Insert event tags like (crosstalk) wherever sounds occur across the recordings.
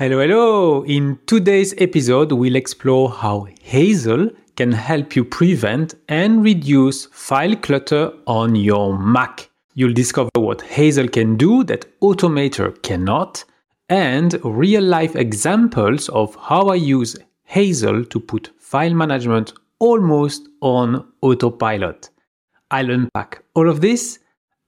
Hello, hello! In today's episode, we'll explore how Hazel can help you prevent and reduce file clutter on your Mac. You'll discover what Hazel can do that Automator cannot, and real life examples of how I use Hazel to put file management almost on autopilot. I'll unpack all of this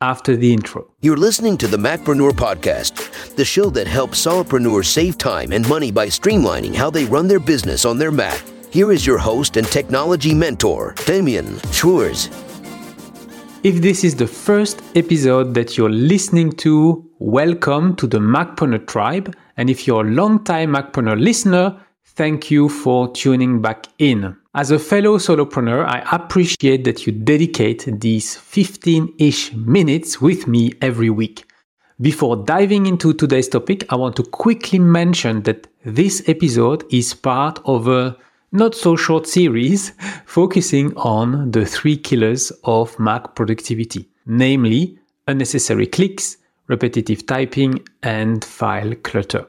after the intro. You're listening to the Macpreneur Podcast, the show that helps solopreneurs save time and money by streamlining how they run their business on their Mac. Here is your host and technology mentor, Damien Schreurs. If this is the first episode that you're listening to, welcome to the Macpreneur tribe. And if you're a long-time Macpreneur listener, thank you for tuning back in. As a fellow solopreneur, I appreciate that you dedicate these 15 ish minutes with me every week. Before diving into today's topic, I want to quickly mention that this episode is part of a not so short series (laughs) focusing on the three killers of Mac productivity, namely unnecessary clicks, repetitive typing, and file clutter.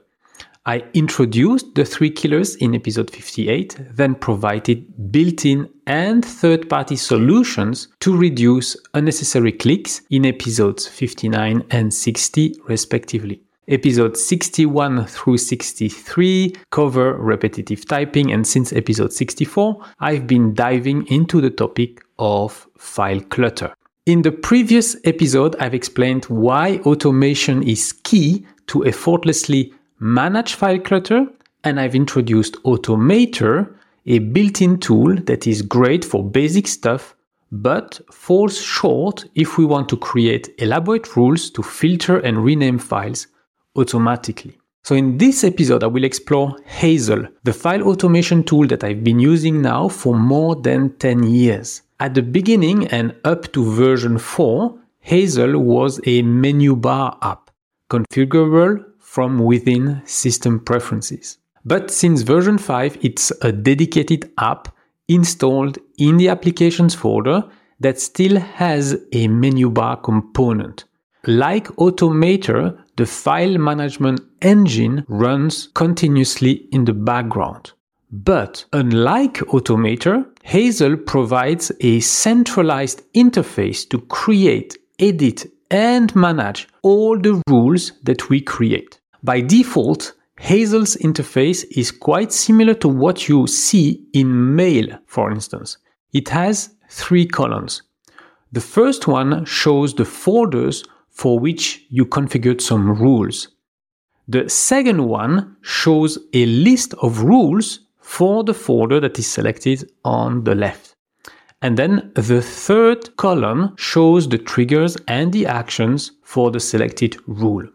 I introduced the three killers in episode 58, then provided built in and third party solutions to reduce unnecessary clicks in episodes 59 and 60, respectively. Episodes 61 through 63 cover repetitive typing, and since episode 64, I've been diving into the topic of file clutter. In the previous episode, I've explained why automation is key to effortlessly manage file clutter, and I've introduced Automator, a built-in tool that is great for basic stuff, but falls short if we want to create elaborate rules to filter and rename files automatically. So in this episode, I will explore Hazel, the file automation tool that I've been using now for more than 10 years. At the beginning and up to version 4, Hazel was a menu bar app, configurable from within system preferences. But since version 5, it's a dedicated app installed in the applications folder that still has a menu bar component. Like Automator, the file management engine runs continuously in the background. But unlike Automator, Hazel provides a centralized interface to create, edit, and manage all the rules that we create. By default, Hazel's interface is quite similar to what you see in Mail, for instance. It has three columns. The first one shows the folders for which you configured some rules. The second one shows a list of rules for the folder that is selected on the left. And then the third column shows the triggers and the actions for the selected rule.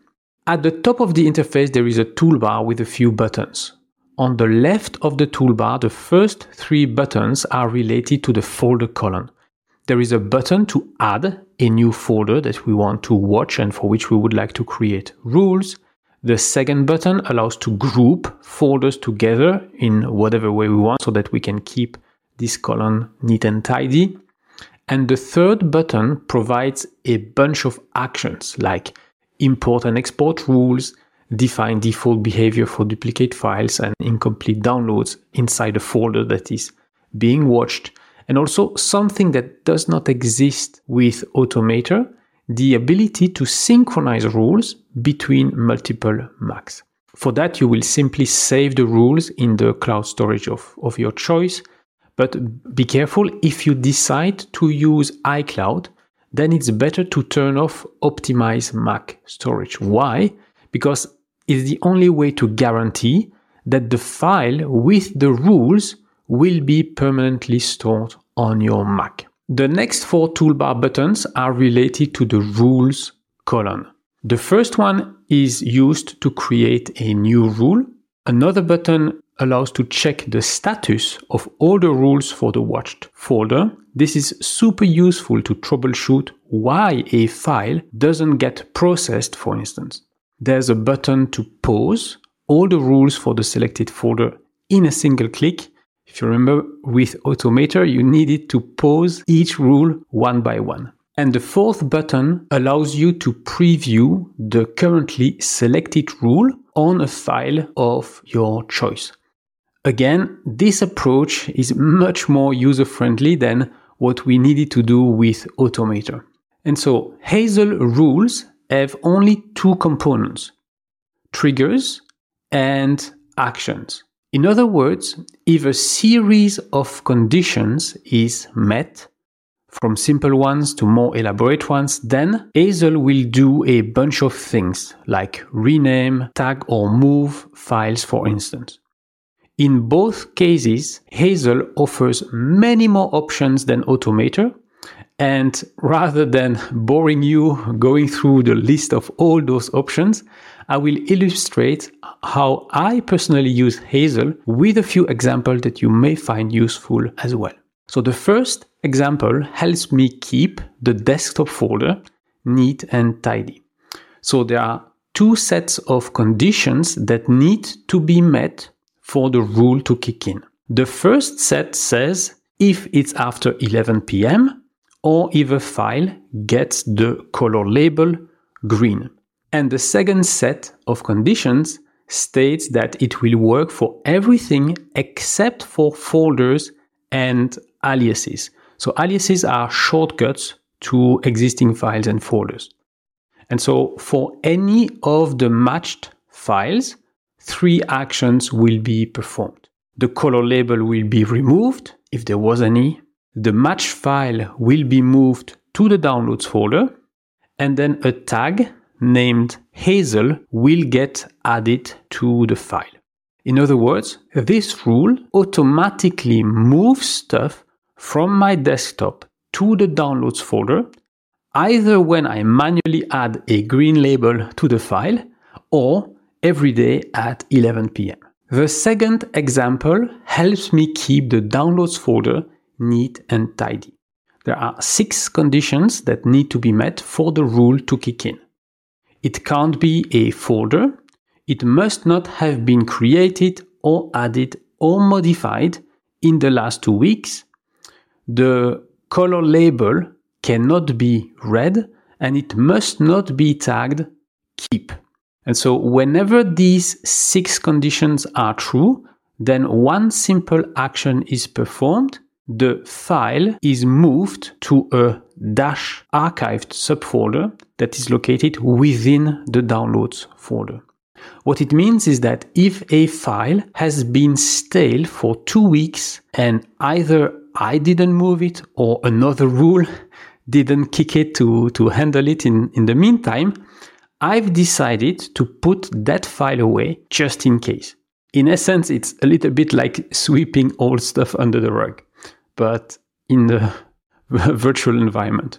At the top of the interface, there is a toolbar with a few buttons. On the left of the toolbar, the first three buttons are related to the folder column. There is a button to add a new folder that we want to watch and for which we would like to create rules. The second button allows to group folders together in whatever way we want so that we can keep this column neat and tidy. And the third button provides a bunch of actions like import and export rules, define default behavior for duplicate files and incomplete downloads inside a folder that is being watched, and also something that does not exist with Automator, the ability to synchronize rules between multiple Macs. For that, you will simply save the rules in the cloud storage of, of your choice. But be careful if you decide to use iCloud, then it's better to turn off optimize Mac storage. Why? Because it's the only way to guarantee that the file with the rules will be permanently stored on your Mac. The next four toolbar buttons are related to the rules column. The first one is used to create a new rule. Another button allows to check the status of all the rules for the watched folder. This is super useful to troubleshoot why a file doesn't get processed, for instance. There's a button to pause all the rules for the selected folder in a single click. If you remember with Automator, you needed to pause each rule one by one. And the fourth button allows you to preview the currently selected rule on a file of your choice. Again, this approach is much more user friendly than what we needed to do with Automator. And so Hazel rules have only two components triggers and actions. In other words, if a series of conditions is met, from simple ones to more elaborate ones, then Hazel will do a bunch of things like rename, tag, or move files, for instance. In both cases, Hazel offers many more options than Automator. And rather than boring you going through the list of all those options, I will illustrate how I personally use Hazel with a few examples that you may find useful as well. So the first example helps me keep the desktop folder neat and tidy. So there are two sets of conditions that need to be met for the rule to kick in. The first set says if it's after 11 p.m. or if a file gets the color label green. And the second set of conditions states that it will work for everything except for folders and aliases. So aliases are shortcuts to existing files and folders. And so for any of the matched files, three actions will be performed. The color label will be removed if there was any. The match file will be moved to the downloads folder. And then a tag named Hazel will get added to the file. In other words, this rule automatically moves stuff from my desktop to the downloads folder, either when I manually add a green label to the file or every day at 11 pm. The second example helps me keep the downloads folder neat and tidy. There are six conditions that need to be met for the rule to kick in. It can't be a folder, it must not have been created or added or modified in the last two weeks, the color label cannot be red and it must not be tagged keep. And so whenever these six conditions are true, then one simple action is performed. The file is moved to a dash archived subfolder that is located within the downloads folder. What it means is that if a file has been stale for two weeks and either I didn't move it or another rule (laughs) didn't kick it to, to handle it in, in the meantime, I've decided to put that file away just in case. In essence, it's a little bit like sweeping old stuff under the rug, but in the (laughs) virtual environment.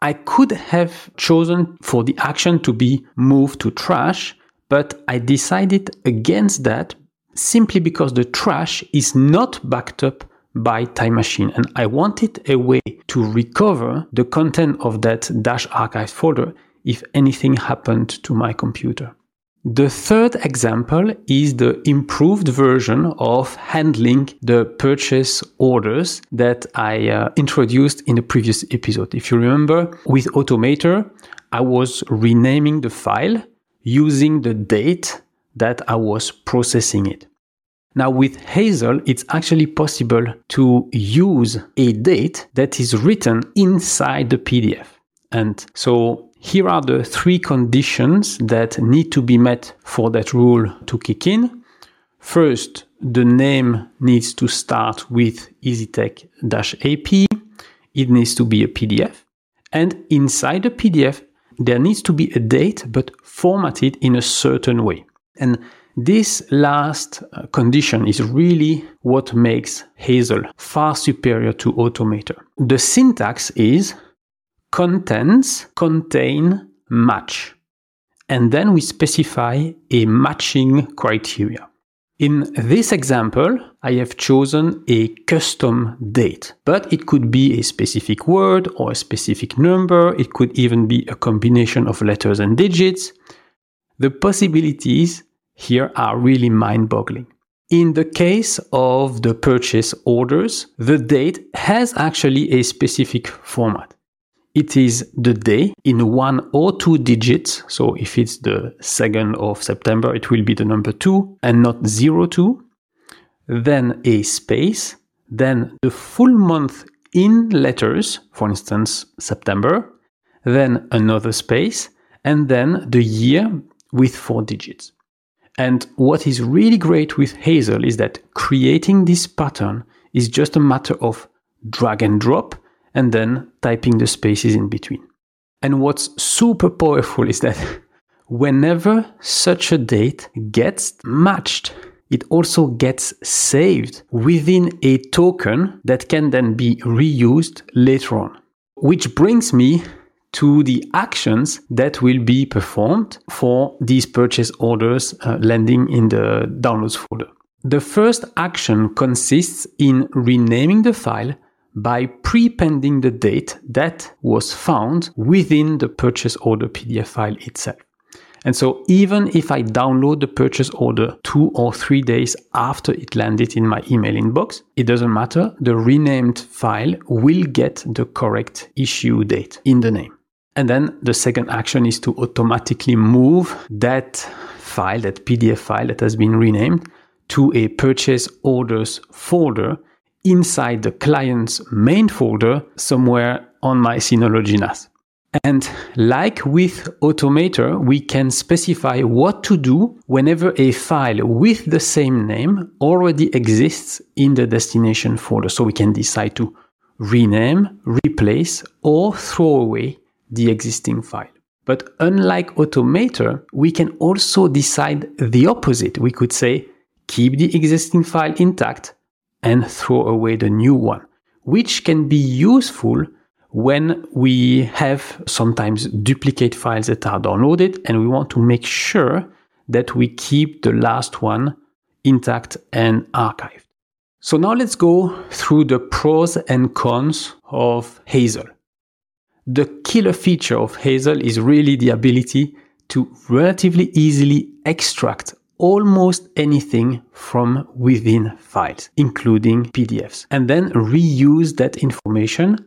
I could have chosen for the action to be moved to trash, but I decided against that simply because the trash is not backed up by Time Machine. And I wanted a way to recover the content of that Dash archive folder if anything happened to my computer. The third example is the improved version of handling the purchase orders that I uh, introduced in the previous episode. If you remember, with Automator, I was renaming the file using the date that I was processing it. Now with Hazel, it's actually possible to use a date that is written inside the PDF. And so here are the three conditions that need to be met for that rule to kick in. First, the name needs to start with EasyTech-AP. It needs to be a PDF. And inside the PDF, there needs to be a date, but formatted in a certain way. And this last uh, condition is really what makes Hazel far superior to Automator. The syntax is contents contain match. And then we specify a matching criteria. In this example, I have chosen a custom date, but it could be a specific word or a specific number. It could even be a combination of letters and digits. The possibilities here are really mind boggling. In the case of the purchase orders, the date has actually a specific format. It is the day in one or two digits. So if it's the 2nd of September, it will be the number 2 and not 02. Then a space, then the full month in letters, for instance, September, then another space, and then the year with four digits. And what is really great with Hazel is that creating this pattern is just a matter of drag and drop and then typing the spaces in between. And what's super powerful is that (laughs) whenever such a date gets matched, it also gets saved within a token that can then be reused later on. Which brings me to the actions that will be performed for these purchase orders uh, landing in the downloads folder. The first action consists in renaming the file by prepending the date that was found within the purchase order PDF file itself. And so even if I download the purchase order two or three days after it landed in my email inbox, it doesn't matter. The renamed file will get the correct issue date in the name. And then the second action is to automatically move that file, that PDF file that has been renamed, to a purchase orders folder inside the client's main folder somewhere on my Synology NAS. And like with Automator, we can specify what to do whenever a file with the same name already exists in the destination folder. So we can decide to rename, replace, or throw away the existing file. But unlike Automator, we can also decide the opposite. We could say, keep the existing file intact and throw away the new one, which can be useful when we have sometimes duplicate files that are downloaded and we want to make sure that we keep the last one intact and archived. So now let's go through the pros and cons of Hazel. The killer feature of Hazel is really the ability to relatively easily extract almost anything from within files, including PDFs, and then reuse that information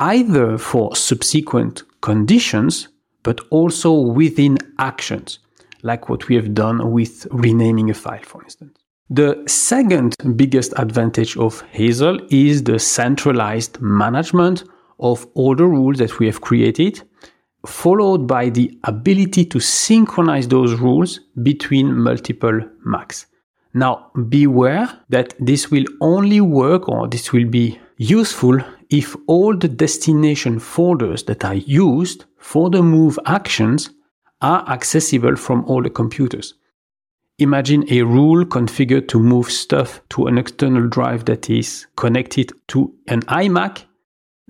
either for subsequent conditions, but also within actions, like what we have done with renaming a file, for instance. The second biggest advantage of Hazel is the centralized management of all the rules that we have created, followed by the ability to synchronize those rules between multiple Macs. Now, beware that this will only work or this will be useful if all the destination folders that are used for the move actions are accessible from all the computers. Imagine a rule configured to move stuff to an external drive that is connected to an iMac.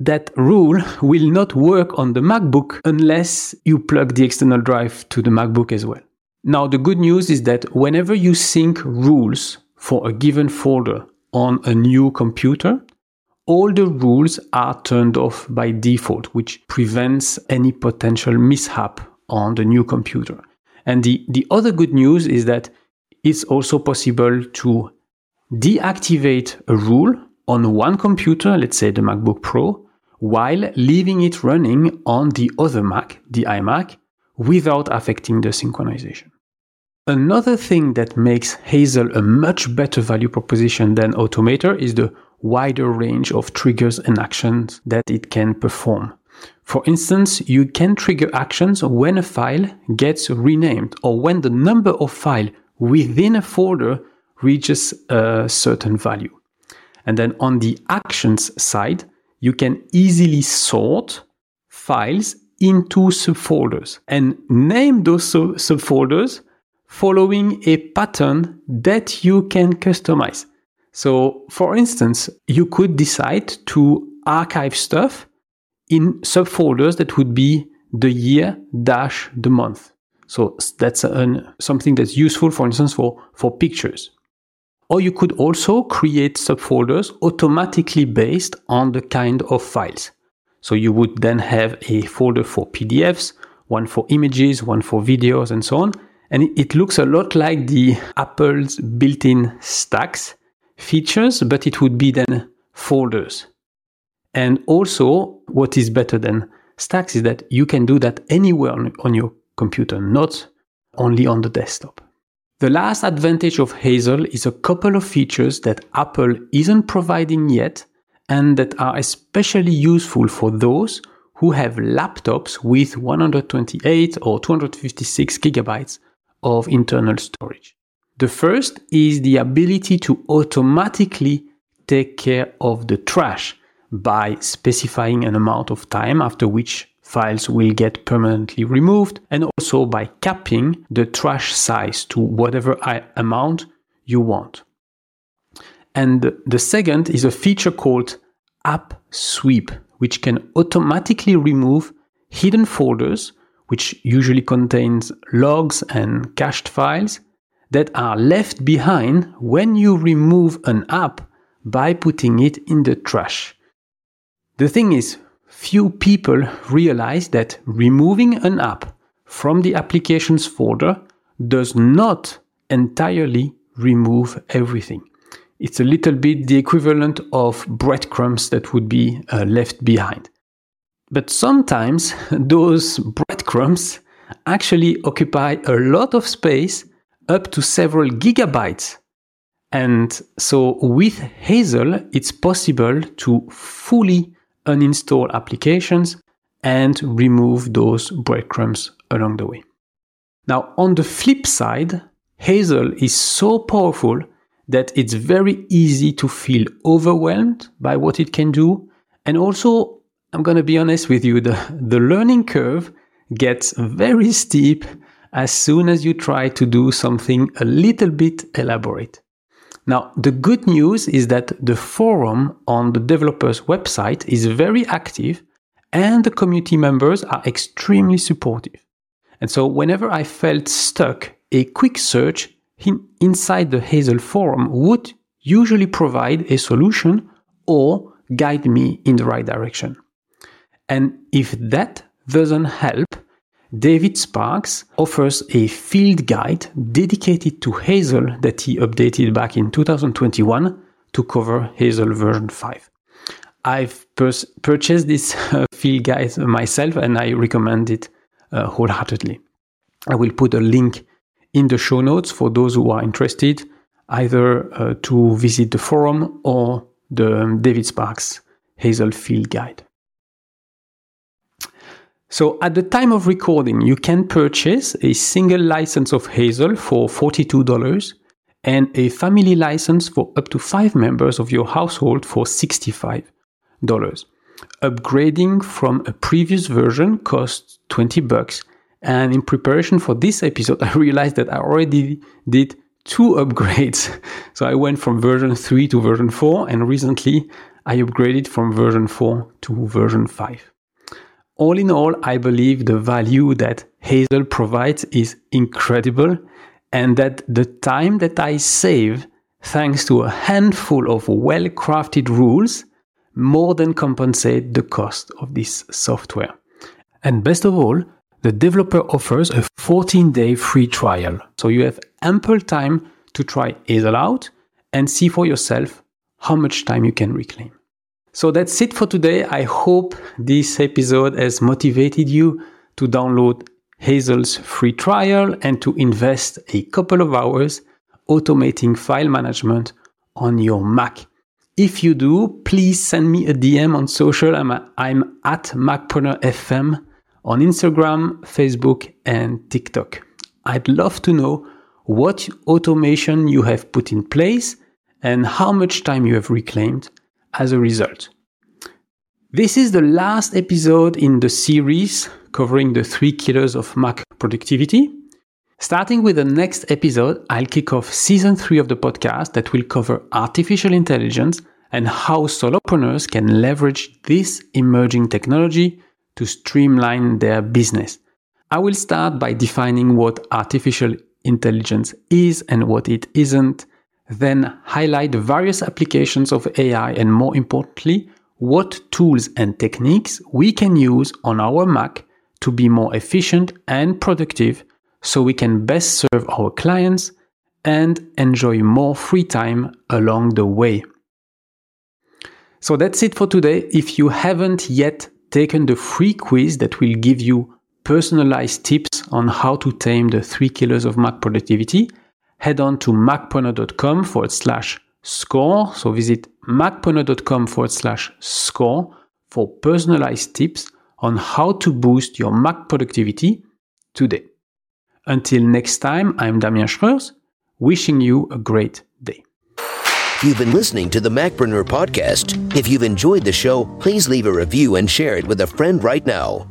That rule will not work on the MacBook unless you plug the external drive to the MacBook as well. Now, the good news is that whenever you sync rules for a given folder on a new computer, all the rules are turned off by default, which prevents any potential mishap on the new computer. And the, the other good news is that it's also possible to deactivate a rule on one computer, let's say the MacBook Pro, while leaving it running on the other Mac, the iMac, without affecting the synchronization. Another thing that makes Hazel a much better value proposition than Automator is the wider range of triggers and actions that it can perform. For instance, you can trigger actions when a file gets renamed or when the number of files within a folder reaches a certain value. And then on the actions side, you can easily sort files into subfolders and name those subfolders following a pattern that you can customize. So, for instance, you could decide to archive stuff in subfolders that would be the year dash the month. So that's an, something that's useful, for instance, for, for pictures. Or you could also create subfolders automatically based on the kind of files. So you would then have a folder for PDFs, one for images, one for videos, and so on. And it looks a lot like the Apple's built in stacks features, but it would be then folders. And also, what is better than stacks is that you can do that anywhere on, on your computer, not only on the desktop. The last advantage of Hazel is a couple of features that Apple isn't providing yet and that are especially useful for those who have laptops with 128 or 256 gigabytes of internal storage. The first is the ability to automatically take care of the trash by specifying an amount of time after which files will get permanently removed and also by capping the trash size to whatever amount you want. And the second is a feature called App Sweep, which can automatically remove hidden folders, which usually contains logs and cached files that are left behind when you remove an app by putting it in the trash. The thing is, few people realize that removing an app from the applications folder does not entirely remove everything. It's a little bit the equivalent of breadcrumbs that would be uh, left behind. But sometimes (laughs) those breadcrumbs actually occupy a lot of space up to several gigabytes. And so with Hazel, it's possible to fully uninstall applications and remove those breadcrumbs along the way. Now, on the flip side, Hazel is so powerful that it's very easy to feel overwhelmed by what it can do. And also, I'm going to be honest with you, the, the learning curve gets very steep as soon as you try to do something a little bit elaborate. Now, the good news is that the forum on the developer's website is very active and the community members are extremely supportive. And so, whenever I felt stuck, a quick search in, inside the Hazel forum would usually provide a solution or guide me in the right direction. And if that doesn't help, David Sparks offers a field guide dedicated to Hazel that he updated back in 2021 to cover Hazel version 5. I've purchased this uh, field guide myself and I recommend it uh, wholeheartedly. I will put a link in the show notes for those who are interested, either uh, to visit the forum or the um, David Sparks Hazel Field Guide. So at the time of recording, you can purchase a single license of Hazel for $42 and a family license for up to five members of your household for $65. Upgrading from a previous version costs 20 bucks and in preparation for this episode, (laughs) I realized that I already did two upgrades. (laughs) So I went from version 3 to version 4, and recently I upgraded from version 4 to version 5. All in all, I believe the value that Hazel provides is incredible, and that the time that I save thanks to a handful of well crafted rules more than compensate the cost of this software. And best of all, the developer offers a 14 day free trial. So you have ample time to try Hazel out and see for yourself how much time you can reclaim. So that's it for today. I hope this episode has motivated you to download Hazel's free trial and to invest a couple of hours automating file management on your Mac. If you do, please send me a DM on social. I'm, I'm at MacpreneurFM on Instagram, Facebook, and TikTok. I'd love to know what automation you have put in place and how much time you have reclaimed as a result. This is the last episode in the series covering the three killers of Mac productivity. Starting with the next episode, I'll kick off season three of the podcast that will cover artificial intelligence and how solopreneurs can leverage this emerging technology to streamline their business. I will start by defining what artificial intelligence is and what it isn't, then highlight various applications of AI and more importantly, what tools and techniques we can use on our Mac to be more efficient and productive so we can best serve our clients and enjoy more free time along the way. So that's it for today. If you haven't yet taken the free quiz that will give you personalized tips on how to tame the three killers of Mac productivity, head on to macpreneur.com forward slash score. So visit macpreneur.com forward slash score for personalized tips on how to boost your Mac productivity today. Until next time, I'm Damien Schreurs, wishing you a great day. You've been listening to the Macpreneur podcast. If you've enjoyed the show, please leave a review and share it with a friend right now.